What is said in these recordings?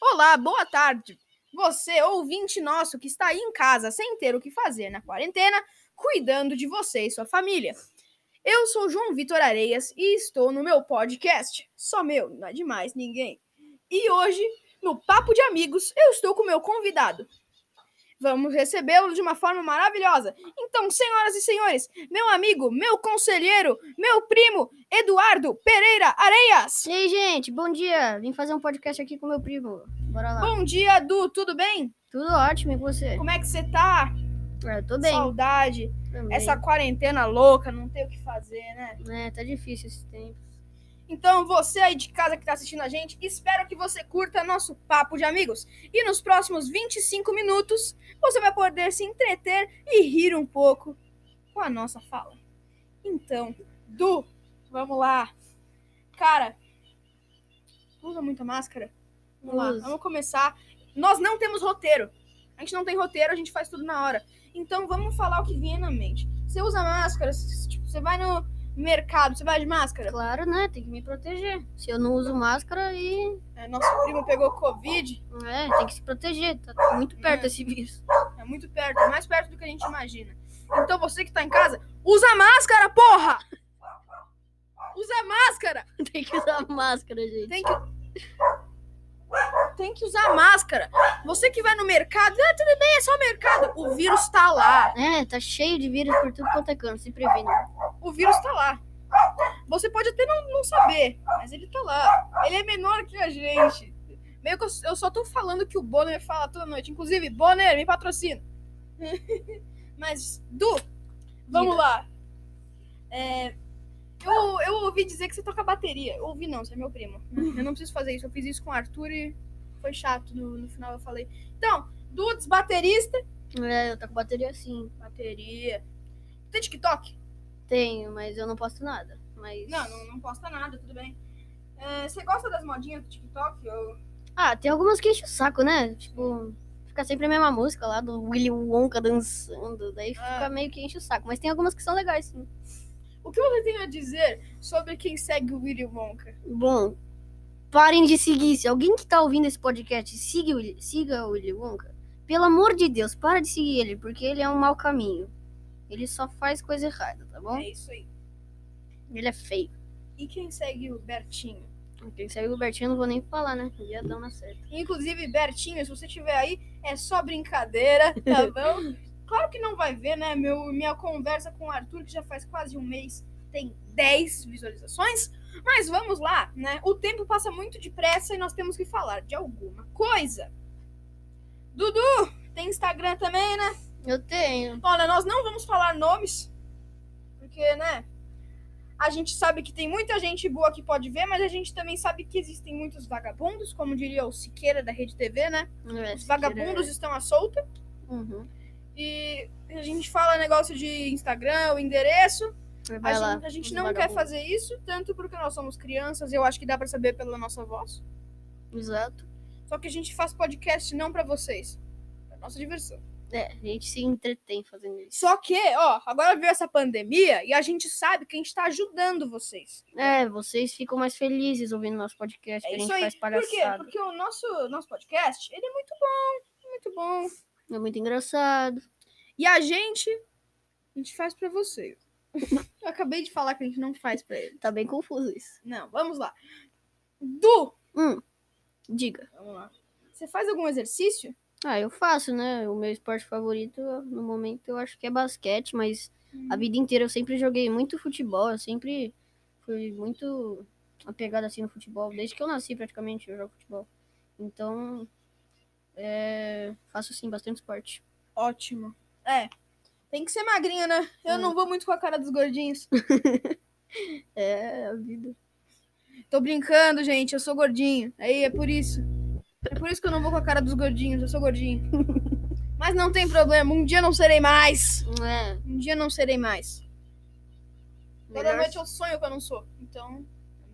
Olá, boa tarde. Você, ouvinte nosso que está aí em casa sem ter o que fazer na quarentena, cuidando de você e sua família. Eu sou João Vitor Areias e estou no meu podcast. Só meu, não é demais ninguém. E hoje, no Papo de Amigos, eu estou com meu convidado. Vamos recebê-lo de uma forma maravilhosa. Então, senhoras e senhores, meu amigo, meu conselheiro, meu primo, Eduardo Pereira Areias. E aí, gente, bom dia. Vim fazer um podcast aqui com meu primo. Bora lá. Bom dia, Edu, tudo bem? Tudo ótimo, e com você? Como é que você tá? É, eu tô bem. Saudade. também. Essa quarentena louca, não tem o que fazer, né? É, tá difícil esse tempo. Então, você aí de casa que tá assistindo a gente, espero que você curta nosso papo de amigos. E nos próximos 25 minutos, você vai poder se entreter e rir um pouco com a nossa fala. Então, Du, vamos lá. Cara, usa muita máscara? Vamos lá, vamos começar. Nós não temos roteiro. A gente não tem roteiro, a gente faz tudo na hora. Então, vamos falar o que vier na mente. Você usa máscara, tipo, você vai no mercado, você vai de máscara? Claro, né? Tem que me proteger. Se eu não uso máscara e. É, nosso primo pegou Covid. É, tem que se proteger. Tá muito perto É. esse vírus. É muito perto, é mais perto do que a gente imagina. Então você que tá em casa, usa máscara, porra! Usa máscara! tem que usar máscara, gente. Tem que. Tem que usar máscara. Você que vai no mercado, ah, tudo bem, é só mercado. O vírus tá lá. É, tá cheio de vírus por tudo quanto é canto. Se previne. O vírus tá lá. Você pode até não, não saber, mas ele tá lá. Ele é menor que a gente. Meio que eu, eu só tô falando que o Bonner fala toda noite. Inclusive, Bonner, me patrocina. mas, Du, vamos Diga. lá. É, eu, eu ouvi dizer que você toca bateria. Eu ouvi não, você é meu primo. Eu não preciso fazer isso. Eu fiz isso com o Arthur e foi chato. No, no final eu falei. Então, Dudes, baterista. É, eu tô com bateria sim. Bateria. Tem TikTok? Tenho, mas eu não posto nada. Mas. Não, não, não posta nada, tudo bem. É, você gosta das modinhas do TikTok? Ou... Ah, tem algumas que enchem o saco, né? Tipo, fica sempre a mesma música lá do Willy Wonka dançando. Daí Ah. fica meio que enche o saco. Mas tem algumas que são legais, sim. O que você tem a dizer sobre quem segue o Willy Wonka? Bom, parem de seguir. Se alguém que tá ouvindo esse podcast siga o, Willy- siga o Willy Wonka, pelo amor de Deus, para de seguir ele, porque ele é um mau caminho. Ele só faz coisa errada, tá bom? É isso aí. Ele é feio. E quem segue o Bertinho? Quem segue o Bertinho eu não vou nem falar, né? Já dão na certa. Inclusive, Bertinho, se você estiver aí, é só brincadeira, tá bom? Claro que não vai ver, né? Meu, minha conversa com o Arthur, que já faz quase um mês, tem 10 visualizações. Mas vamos lá, né? O tempo passa muito depressa e nós temos que falar de alguma coisa. Dudu, tem Instagram também, né? Eu tenho. Olha, nós não vamos falar nomes, porque, né? A gente sabe que tem muita gente boa que pode ver, mas a gente também sabe que existem muitos vagabundos, como diria o Siqueira da Rede TV, né? É, Os vagabundos estão à solta. Uhum. E a gente fala negócio de Instagram, o endereço. A gente, a gente não quer vagabundos. fazer isso, tanto porque nós somos crianças, eu acho que dá pra saber pela nossa voz. Exato. Só que a gente faz podcast não pra vocês, pra nossa diversão. É, a gente se entretém fazendo isso. Só que, ó, agora veio essa pandemia e a gente sabe que a gente tá ajudando vocês. É, vocês ficam mais felizes ouvindo nosso podcast, É que a gente aí. faz Por quê? palhaçada. Porque o nosso, nosso podcast, ele é muito bom, muito bom. É muito engraçado. E a gente, a gente faz pra você. Eu acabei de falar que a gente não faz pra ele. Tá bem confuso isso. Não, vamos lá. Du, Hum, diga. vamos lá. Você faz algum exercício? Ah, eu faço, né? O meu esporte favorito, no momento, eu acho que é basquete, mas a vida inteira eu sempre joguei muito futebol, eu sempre fui muito apegado assim no futebol. Desde que eu nasci, praticamente, eu jogo futebol. Então, é, faço sim bastante esporte. Ótimo. É. Tem que ser magrinha, né? Eu Hum. não vou muito com a cara dos gordinhos. É a vida. Tô brincando, gente. Eu sou gordinho. Aí é por isso. É por isso que eu não vou com a cara dos gordinhos. Eu sou gordinho. Mas não tem problema. Um dia não serei mais. É, Um dia não serei mais. Toda melhor... noite eu sonho que eu não sou. Então,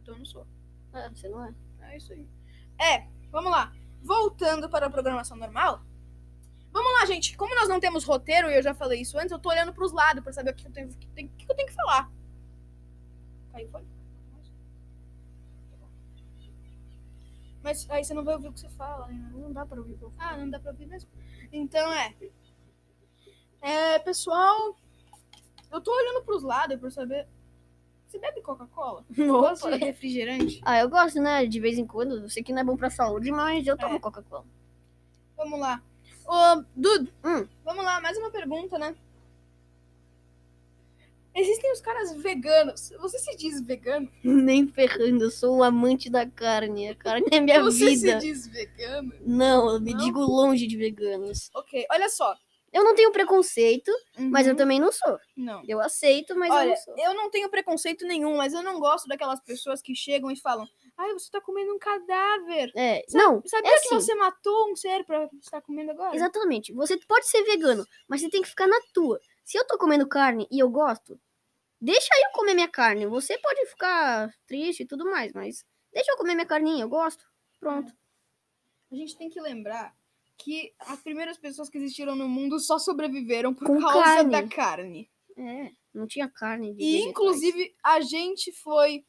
então eu não sou. É, você não é. É isso aí. É, vamos lá. Voltando para a programação normal. Vamos lá, gente. Como nós não temos roteiro, e eu já falei isso antes, eu tô olhando pros lados pra saber o que eu tenho, o que o eu tenho que falar. Caiu, foi? Mas aí você não vai ouvir o que você fala, né? Não dá pra ouvir. Ah, não dá pra ouvir mesmo. Então é. É, pessoal. Eu tô olhando pros lados pra saber. Você bebe Coca-Cola? Gosta de refrigerante? Ah, eu gosto, né? De vez em quando. Eu sei que não é bom pra saúde, mas eu tomo É. Coca-Cola. Vamos lá. Ô, Dudu, Hum. vamos lá, mais uma pergunta, né? Existem os caras veganos. Você se diz vegano? Nem ferrando, eu sou um amante da carne. A carne é minha Você vida. se diz vegano? Não, eu me Não? digo longe de veganos. Ok, olha só. Eu não tenho preconceito, mas eu Uhum. também não sou. Não. Eu aceito, mas eu Olha, não sou. eu não tenho preconceito nenhum, mas eu não gosto daquelas pessoas que chegam e falam: Ai, você tá comendo um cadáver. É, Sabe- não, Sabia é que assim. você matou um ser pra estar comendo agora? Exatamente. Você pode ser vegano, mas você tem que ficar na tua. Se eu tô comendo carne e eu gosto, deixa eu comer minha carne. Você pode ficar triste e tudo mais, mas deixa eu comer minha carninha, eu gosto. Pronto. A gente tem que lembrar que as primeiras pessoas que existiram no mundo só sobreviveram por Com causa carne. da carne. É, não tinha carne. E vegetais. inclusive a gente foi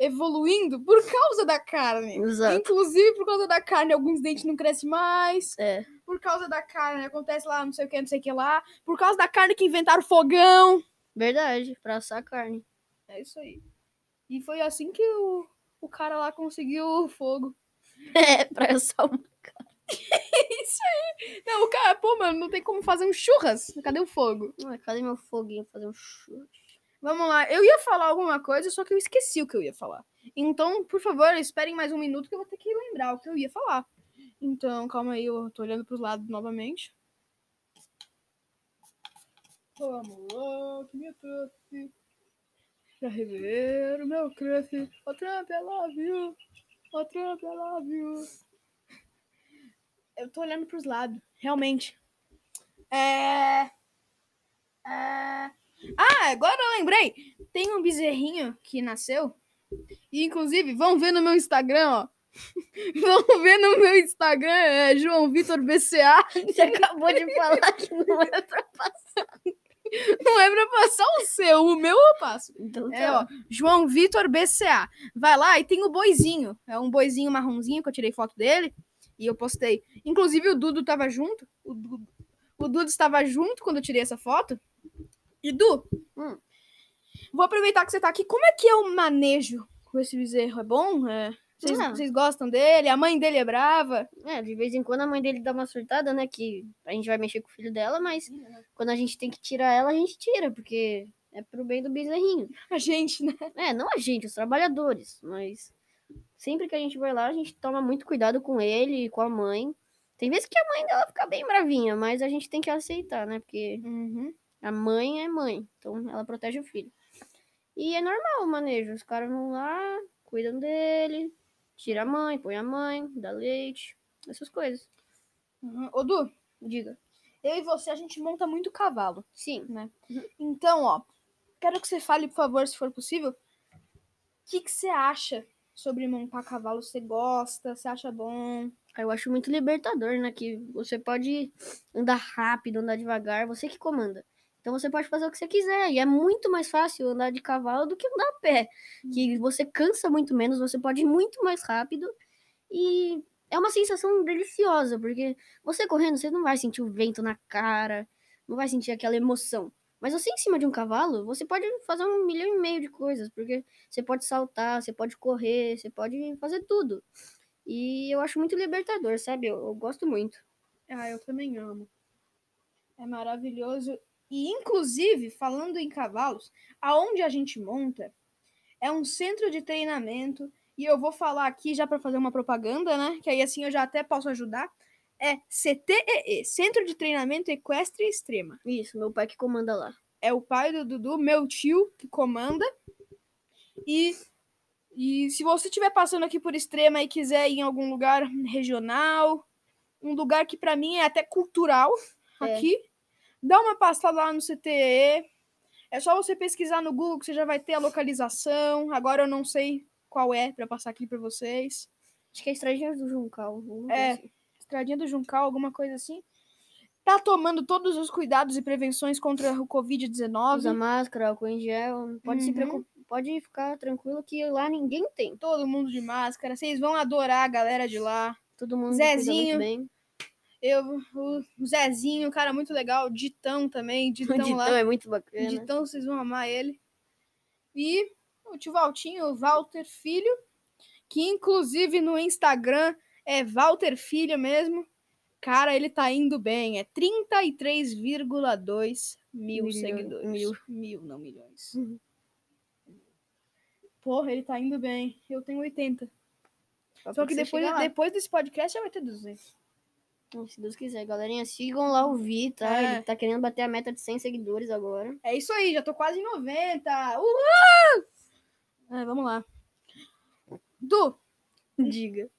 evoluindo por causa da carne. Exato. Inclusive por causa da carne, alguns dentes não crescem mais. É. Por causa da carne, acontece lá, não sei o que, não sei o que lá. Por causa da carne que inventaram fogão. Verdade, pra assar carne. É isso aí. E foi assim que o, o cara lá conseguiu o fogo. É, pra assar uma. Não, o cara, pô, mano, não tem como fazer um churras. Cadê o fogo? Ué, cadê meu foguinho fazer um churro? Vamos lá. Eu ia falar alguma coisa, só que eu esqueci o que eu ia falar. Então, por favor, esperem mais um minuto que eu vou ter que lembrar o que eu ia falar. Então, calma aí, eu tô olhando pros lados novamente. Vamos lá, que me trouxe. Pra rever o meu crush. O Trump, I love. O Trump. Eu tô olhando pros lados, realmente. É. É. Ah, agora eu lembrei. Tem um bezerrinho que nasceu. E, inclusive, vão ver no meu Instagram, ó. vão ver no meu Instagram, é João Vitor BCA. Você acabou de falar que não é pra passar. Não é pra passar o seu, o meu eu passo. Então É, tá. ó, João Vitor BCA. Vai lá e tem o boizinho. É um boizinho marronzinho que eu tirei foto dele e eu postei. Inclusive o Dudo tava junto. O o Dudo estava junto quando eu tirei essa foto. E Du, Hum. vou aproveitar que você tá aqui. Como é que é o manejo com esse bezerro? É bom? É, Vocês, Ah. vocês gostam dele? A mãe dele é brava? É, de vez em quando a mãe dele dá uma surtada, né? Que a gente vai mexer com o filho dela, mas quando a gente tem que tirar ela, a gente tira, porque é pro bem do bezerrinho. A gente, né? É, não a gente, os trabalhadores, mas sempre que a gente vai lá, a gente toma muito cuidado com ele e com a mãe. Tem vezes que a mãe dela fica bem bravinha, mas a gente tem que aceitar, né? Porque Uhum. A mãe é mãe, então ela protege o filho. E é normal o manejo, os caras vão lá, cuidam dele, tira a mãe, põe a mãe, dá leite, essas coisas. Uhum. Ô, Du, Diga. eu e você, a gente monta muito cavalo. Sim. Então, ó, quero que você fale, por favor, se for possível, o que, que você acha sobre montar cavalo? Você gosta? Você acha bom? Eu acho muito libertador, né? Que você pode andar rápido, andar devagar, você que comanda. Então você pode fazer o que você quiser. E é muito mais fácil andar de cavalo do que andar a pé. Que você cansa muito menos, você pode ir muito mais rápido. E é uma sensação deliciosa, porque você correndo, você não vai sentir o vento na cara, não vai sentir aquela emoção. Mas você em cima de um cavalo, você pode fazer um milhão e meio de coisas, porque você pode saltar, você pode correr, você pode fazer tudo. E eu acho muito libertador, sabe? Eu, eu gosto muito. Ah, eu também amo. É maravilhoso. E, inclusive, falando em cavalos, aonde a gente monta é um centro de treinamento. E eu vou falar aqui já para fazer uma propaganda, né? Que aí assim eu já até posso ajudar. É CTEE, Centro de Treinamento Equestre Extrema. Isso, meu pai que comanda lá. é o pai do Dudu, meu tio, que comanda. E, e se você estiver passando aqui por Extrema e quiser ir em algum lugar regional, um lugar que pra mim é até cultural É. aqui, dá uma passada lá no CTE. É só você pesquisar no Google que você já vai ter a localização. Agora eu não sei qual é pra passar aqui pra vocês. Acho que é Estradinha do Juncal. É. assim. Estradinha do Juncal, alguma coisa assim. Tá tomando todos os cuidados e prevenções contra o Usa Covid-19. máscara, álcool em gel. Pode se Uhum. preocupar. pode ficar tranquilo que lá ninguém tem. Todo mundo de máscara. Vocês vão adorar a galera de lá. Todo mundo Zezinho. Eu, o o Zezinho, cara muito legal. Ditão também. Ditão, O Ditão lá. é muito bacana. Ditão, vocês vão amar ele. E o tio Valtinho, o Walter Filho, que inclusive no Instagram é Walter Filho mesmo. Cara, ele tá indo bem. É 33,2 mil Milhão- seguidores. mil. Mil, não milhões. Uhum. Porra, ele tá indo bem. Eu tenho 80. Só Só que depois, depois desse podcast já vai ter 200. Se Deus quiser, galerinha, sigam lá o Vi, tá? É. Ele tá querendo bater a meta de 100 seguidores agora. É isso aí, já tô quase em 90. Uhul! É, vamos lá. Du, Diga.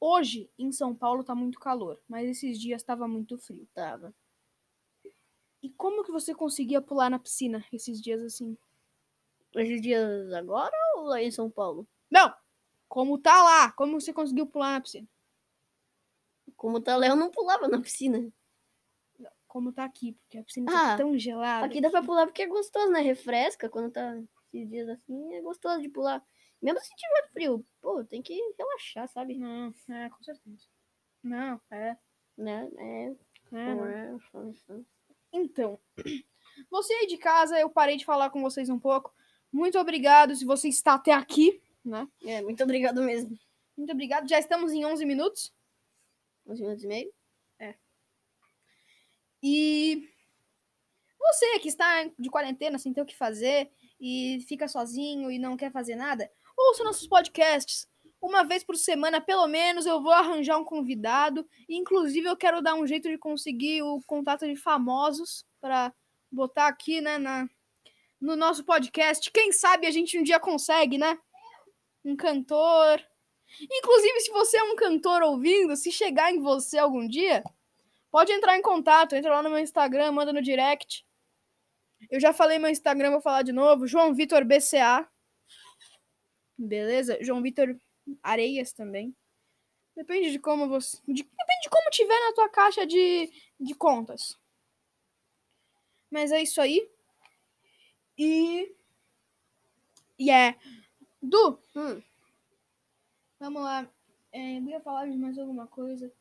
hoje em São Paulo tá muito calor, mas esses dias tava muito frio. Tava. E como que você conseguia pular na piscina esses dias assim? Esses dias agora ou lá em São Paulo? Não! Como tá lá? Como você conseguiu pular na piscina? Como tá Léo, não pulava na piscina. Como tá aqui, porque a piscina Ah, tá tão gelada. Aqui dá pra pular porque é gostoso, né? Refresca quando tá esses dias assim, é gostoso de pular. Mesmo se tiver frio, pô, tem que relaxar, sabe? Não, é, com certeza. Não, é. Né? É, é é, Então, você aí de casa, eu parei de falar com vocês um pouco. Muito obrigado se você está até aqui, né? é, muito obrigado mesmo. Muito obrigado. Já estamos em 11 minutos. Uns minutos e meio. E você que está de quarentena sem ter o que fazer e fica sozinho e não quer fazer nada, ouça nossos podcasts. Uma vez por semana, pelo menos, eu vou arranjar um convidado. Inclusive, eu quero dar um jeito de conseguir o contato de famosos para botar aqui, né, na, no nosso podcast. Quem sabe a gente um dia consegue, né? Um cantor. Inclusive, se você é um cantor ouvindo, se chegar em você algum dia, Pode entrar em contato, entra lá no meu Instagram, manda no direct. Eu já falei meu Instagram, vou falar de novo. João Vitor BCA. Beleza? João Vitor Areias também. Depende de como você. de- depende de como tiver na tua caixa de, de contas. Mas é isso aí. E. E é. Du, Hum, vamos lá. É, eu ia falar de mais alguma coisa.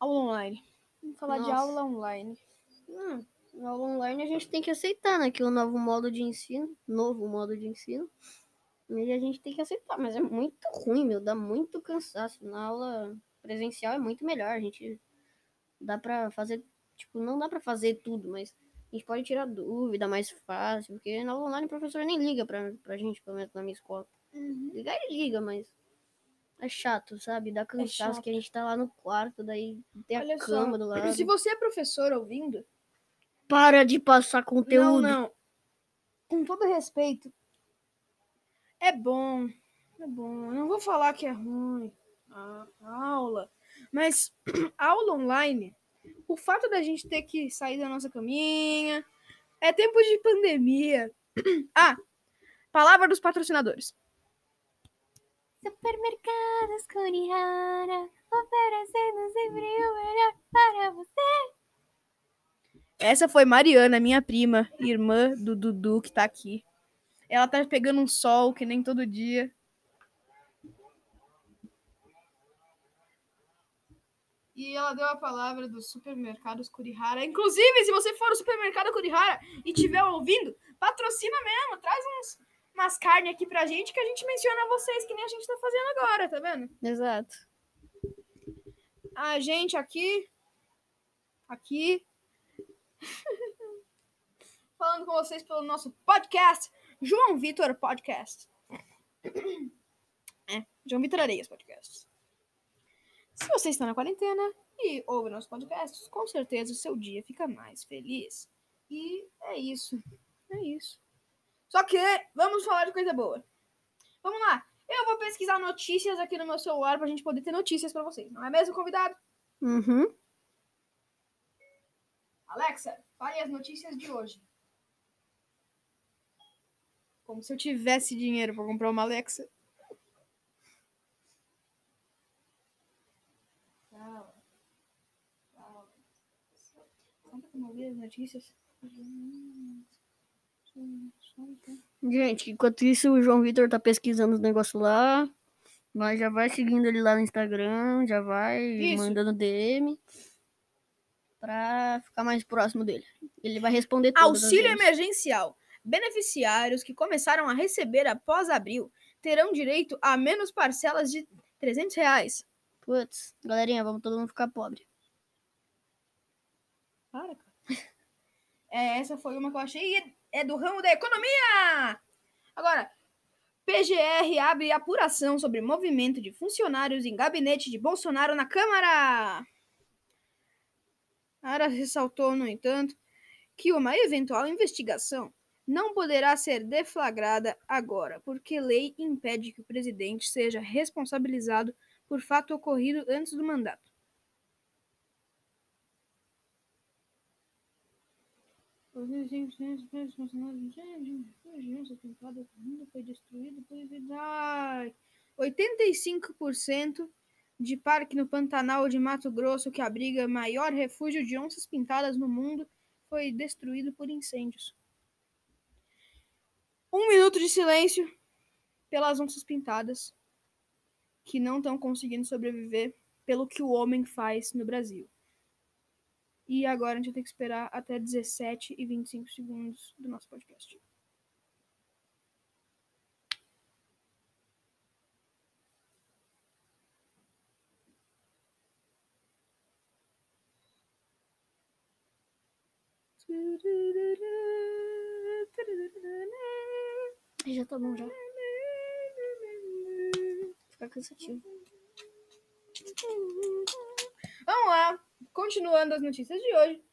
Aula online. Vamos falar de Nossa. aula online. hum, na aula online a gente tem que aceitar, né? Que o novo modo de ensino, novo modo de ensino, ele a gente tem que aceitar, mas é muito ruim, meu, dá muito cansaço. Na aula presencial é muito melhor, a gente dá pra fazer, tipo, não dá pra fazer tudo, mas a gente pode tirar dúvida mais fácil, porque na aula online o professor nem liga pra, pra gente, pelo menos na minha escola. Ligar ele liga, mas é chato, sabe? Dá cansaço chato. que a gente tá lá no quarto, daí tem a Olha só, cama do lado. Se você é professor ouvindo, Para de passar conteúdo. Não, não. Com todo respeito, é bom. É bom. Eu não vou falar que é ruim a a aula, mas aula online, o fato da gente ter que sair da nossa caminha, é tempo de pandemia. Ah, palavra dos patrocinadores. Supermercados Kurihara, oferecendo sempre o melhor para você. Essa foi Mariana, minha prima, irmã do Dudu, que tá aqui. Ela tá pegando um sol, que nem todo dia. E ela deu a palavra dos supermercados Kurihara. Inclusive, se você for no supermercado Kurihara e estiver ouvindo, patrocina mesmo. Traz uns, umas carnes aqui pra gente que a gente menciona vocês, que nem a gente tá fazendo agora, tá vendo? Exato. a gente aqui, aqui, falando com vocês pelo nosso podcast, João Vitor Podcast. É, João Vitor Areias Podcast. Se você está na quarentena e ouve nossos podcasts, com certeza o seu dia fica mais feliz. E é isso. É isso. Só que vamos falar de coisa boa. Vamos lá. Eu vou pesquisar notícias aqui no meu celular pra gente poder ter notícias pra vocês. Não é mesmo, convidado? Uhum. Alexa, fale as notícias de hoje. Como se eu tivesse dinheiro pra comprar uma Alexa. Fala. Fala. Conta como eu vi as notícias. Gente, enquanto isso, o João Vitor tá pesquisando os negócios lá. Mas já vai seguindo ele lá no Instagram, já vai Isso. mandando DM pra ficar mais próximo dele. Ele vai responder as Auxílio emergencial. Beneficiários que começaram a receber após abril terão direito a menos parcelas de 300 reais. Putz, galerinha, vamos todo mundo ficar pobre. Para, cara. É, essa foi uma que eu achei. É do ramo da economia! Agora, PGR abre apuração sobre movimento de funcionários em gabinete de Bolsonaro na Câmara. Ara ressaltou, no entanto, que uma eventual investigação não poderá ser deflagrada agora, porque lei impede que o presidente seja responsabilizado por fato ocorrido antes do mandato. Foi destruído por Ai, 85% de parque no Pantanal de Mato Grosso, que abriga maior refúgio de onças pintadas no mundo, foi destruído por incêndios. Um minuto de silêncio pelas onças pintadas que não estão conseguindo sobreviver pelo que o homem faz no Brasil. E agora a gente vai ter que esperar até 17 e 25 segundos do nosso podcast. Já tá bom já. Fica cansativo. Vamos lá, continuando as notícias de hoje.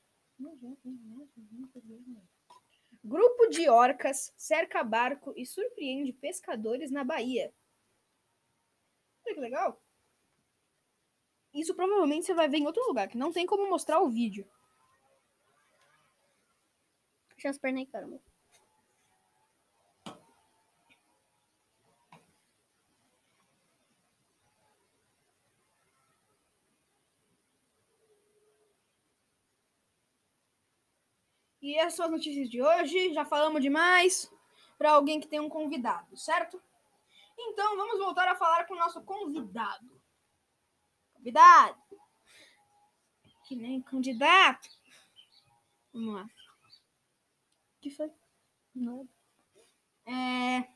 Grupo de orcas cerca barco e surpreende pescadores na Bahia. Olha que legal. Isso provavelmente você vai ver em outro lugar, que não tem como mostrar o vídeo. Puxa as pernas aí, caramba. E essas são as notícias de hoje. Já falamos demais para alguém que tem um convidado, certo? Então vamos voltar a falar com o nosso convidado. Convidado. Que nem candidato. Vamos lá. O que foi? Nada. É...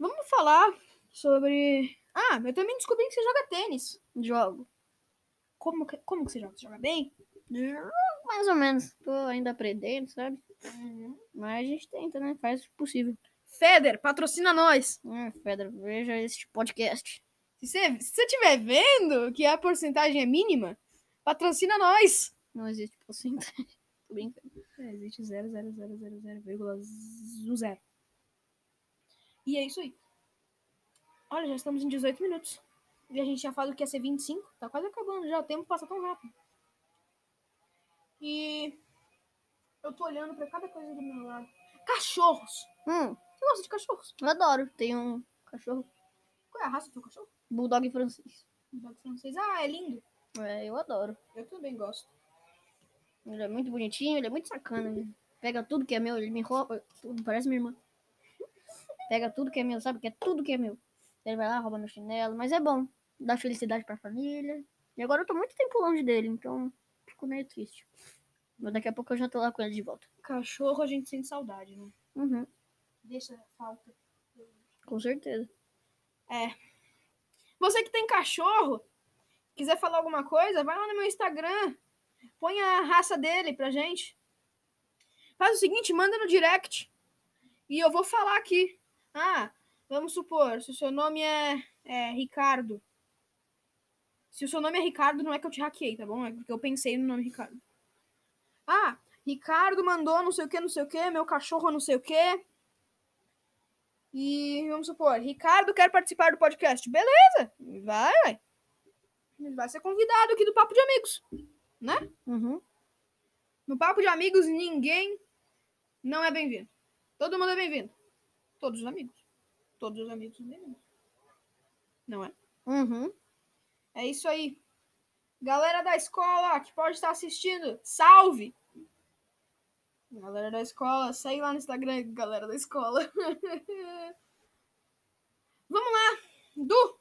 Vamos falar sobre. Ah, eu também descobri que você joga tênis. Jogo. Como que, como que você joga? Você joga bem? Mais ou menos. Tô ainda aprendendo, sabe? Mas a gente tenta, né? Faz o possível. Feder, patrocina nós. Hum, Pedro, veja este podcast. Se você, se você estiver vendo que a porcentagem é mínima, patrocina nós. Não existe porcentagem. Tô brincando. É, existe 0,0000,0. E é isso aí. Olha, já estamos em 18 minutos. E a gente já falou que ia ser 25. Tá quase acabando já. O tempo passa tão rápido. E eu tô olhando pra cada coisa do meu lado. Cachorros. Hum, Você gosta de cachorros? eu adoro. Tem um cachorro Qual é a raça do teu cachorro? bulldog francês. Um dog francês. Ah, é lindo. É, eu adoro. Eu também gosto. Ele é muito bonitinho, ele é muito sacana. Ele pega tudo que é meu, ele me rouba tudo, parece minha irmã. Pega tudo que é meu, sabe? Que é tudo que é meu. Ele vai lá, rouba meu chinelo, mas é bom. Dá felicidade pra família. E agora eu tô muito tempo longe dele, então fico meio triste. Mas daqui a pouco eu já tô lá com ele de volta. Cachorro a gente sente saudade, né? Uhum, Deixa falta. com certeza. Você que tem cachorro, quiser falar alguma coisa, vai lá no meu Instagram. Põe a raça dele pra gente. Faz o seguinte, manda no direct. E eu vou falar aqui. Ah, vamos supor, se o seu nome é, é Ricardo. Se o seu nome é Ricardo, não é que eu te hackeei, tá bom? É porque eu pensei no nome Ricardo. Ah, Ricardo mandou não sei o que, não sei o que, meu cachorro não sei o que. E vamos supor, Ricardo quer participar do podcast. Beleza, vai, vai. Ele vai ser convidado aqui do Papo de Amigos, né? Uhum. No Papo de Amigos, ninguém não é bem-vindo. Todo mundo é bem-vindo. Todos os amigos. Todos os amigos são bem-vindos. Não é? Uhum. É isso aí. Galera da escola que pode estar assistindo, salve! Galera da escola, segue lá no Instagram, galera da escola. Vamos lá, Du!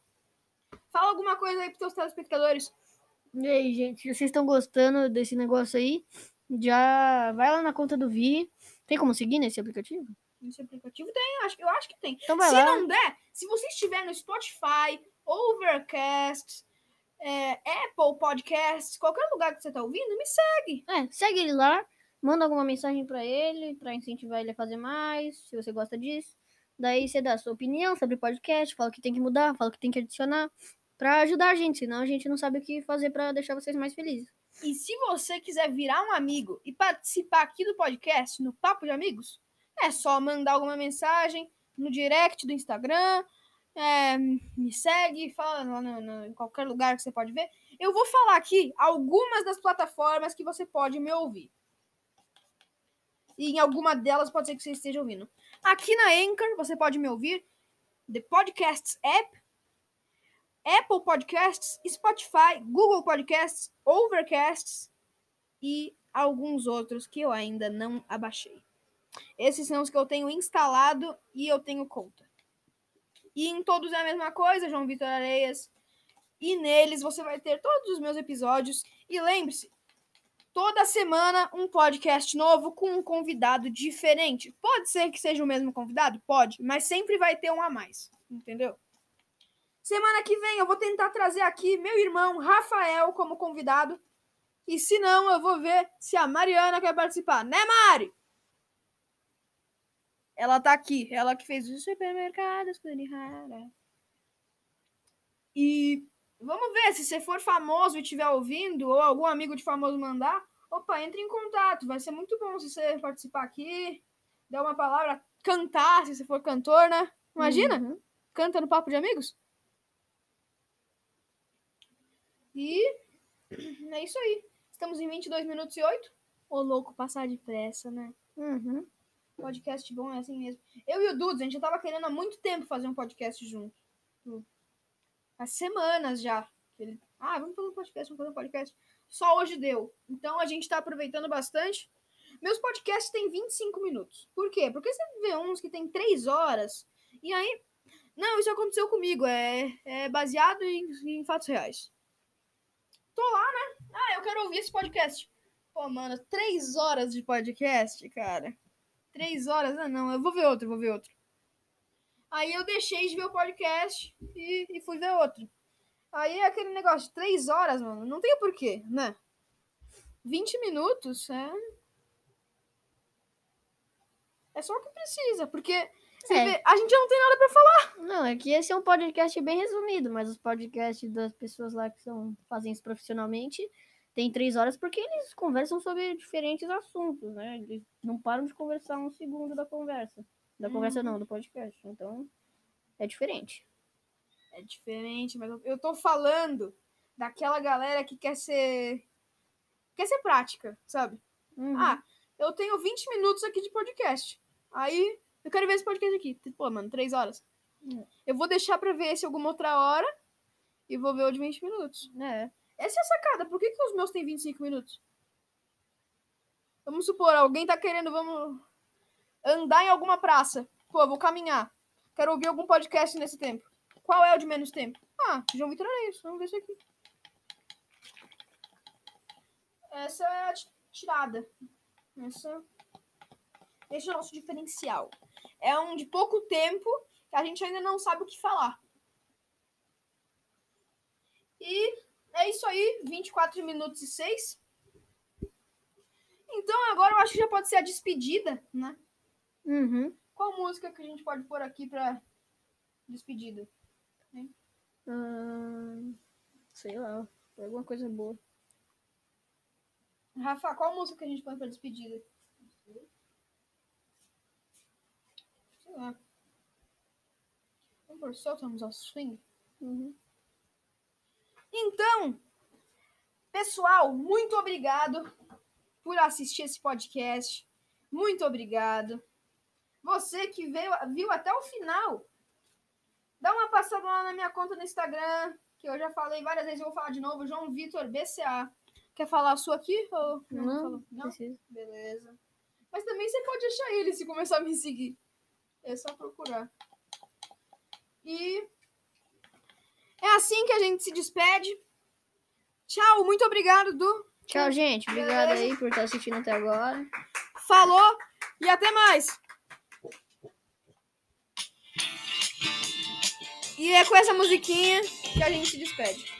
Fala alguma coisa aí pros teus telespectadores. E aí, gente, se vocês estão gostando desse negócio aí, já vai lá na conta do Vi. Tem como seguir nesse aplicativo? Nesse aplicativo tem, acho, eu acho que tem. Então vai se lá. não der, se você estiver no Spotify, Overcast, é, Apple Podcasts, qualquer lugar que você tá ouvindo, me segue. É, segue ele lá, manda alguma mensagem pra ele, pra incentivar ele a fazer mais, se você gosta disso. Daí você dá a sua opinião sobre o podcast, fala o que tem que mudar, fala o que tem que adicionar, pra ajudar a gente, senão a gente não sabe o que fazer pra deixar vocês mais felizes. E se você quiser virar um amigo e participar aqui do podcast, no Papo de Amigos, é só mandar alguma mensagem no direct do Instagram, é, me segue, fala no- no- em qualquer lugar que você pode ver. Eu vou falar aqui algumas das plataformas que você pode me ouvir. E em alguma delas pode ser que você esteja ouvindo. Aqui na Anchor você pode me ouvir, The Podcasts App, Apple Podcasts, Spotify, Google Podcasts, Overcasts e alguns outros que eu ainda não abaixei. Esses são os que eu tenho instalado e eu tenho conta. E em todos é a mesma coisa, João Vitor Areias. E neles você vai ter todos os meus episódios. E lembre-se, toda semana um podcast novo com um convidado diferente. Pode ser que seja o mesmo convidado? Pode, mas sempre vai ter um a mais. Entendeu? Semana que vem eu vou tentar trazer aqui meu irmão Rafael como convidado. E se não, eu vou ver se a Mariana quer participar. Né, Mari? Ela tá aqui. Ela que fez os supermercados Kunihara. E vamos ver se você for famoso e estiver ouvindo, ou algum amigo de famoso mandar. Opa, entre em contato. Vai ser muito bom se você participar aqui, dar uma palavra, cantar, se você for cantor, né? Imagina? Uhum. Canta no Papo de Amigos. E é isso aí. Estamos em 22 minutos e 8. Ô, louco, passar depressa, né? Uhum. Podcast bom é assim mesmo. Eu e o Dudes, a gente já tava querendo há muito tempo fazer um podcast junto. Há semanas já. Ele, ah, vamos fazer um podcast, vamos fazer um podcast. Só hoje deu. Então a gente tá aproveitando bastante. Meus podcasts têm 25 minutos. Por quê? Porque você vê uns que tem 3 horas. E aí. Não, isso aconteceu comigo. É, é baseado em, em fatos reais. Tô lá, né? Ah, eu quero ouvir esse podcast. Pô, mano, 3 horas de podcast, cara. Três horas? Ah, não, eu vou ver outro, vou ver outro. Aí eu deixei de ver o podcast e, e fui ver outro. Aí é aquele negócio, três horas, mano, não tem porquê, né? 20 minutos é. É só o que precisa, porque É. vê, a gente já não tem nada pra falar. Não, é que esse é um podcast bem resumido, mas os podcasts das pessoas lá que são, fazem isso profissionalmente tem três horas porque eles conversam sobre diferentes assuntos, né? Eles não param de conversar um segundo da conversa. Da conversa não, do podcast. Então, é diferente. É diferente, mas eu- tô falando daquela galera que quer ser. quer ser prática, sabe? Uhum. Ah, eu tenho 20 minutos aqui de podcast. Aí, eu quero ver esse podcast aqui. Pô, mano, 3 horas. Hum. Eu vou deixar pra ver esse alguma outra hora e vou ver o de 20 minutos. É. Essa é a sacada. Por que, que os meus têm 25 minutos? Vamos supor, alguém tá querendo, vamos andar em alguma praça. Pô, vou caminhar. Quero ouvir algum podcast nesse tempo. Qual é o de menos tempo? Ah, João Vitor é isso. Vamos ver isso aqui. Essa é a ti- tirada. Essa... Esse é o nosso diferencial. É um de pouco tempo que a gente ainda não sabe o que falar. E é isso aí, 24 minutos e 6. Então agora eu acho que já pode ser a despedida, né? Uhum. Qual música que a gente pode pôr aqui pra despedida? Sei lá, alguma coisa boa. Rafa, qual música que a gente põe pra despedida? Sei lá. Vamos por soltamos ao swing? Uhum. Então, pessoal, muito obrigado por assistir esse podcast. Muito obrigado. Você que veio, viu até o final, dá uma passada lá na minha conta no Instagram, que eu já falei várias vezes, eu vou falar de novo, João Vitor BCA. Quer falar a sua aqui? Ou Não, não? Precisa. Beleza. Mas também você pode achar ele se começar a me seguir. É só procurar. E é assim que a gente se despede. Tchau, muito obrigado, Du. Tchau, gente. Obrigado Beleza. aí por estar assistindo até agora. Falou e até mais. E é com essa musiquinha que a gente se despede.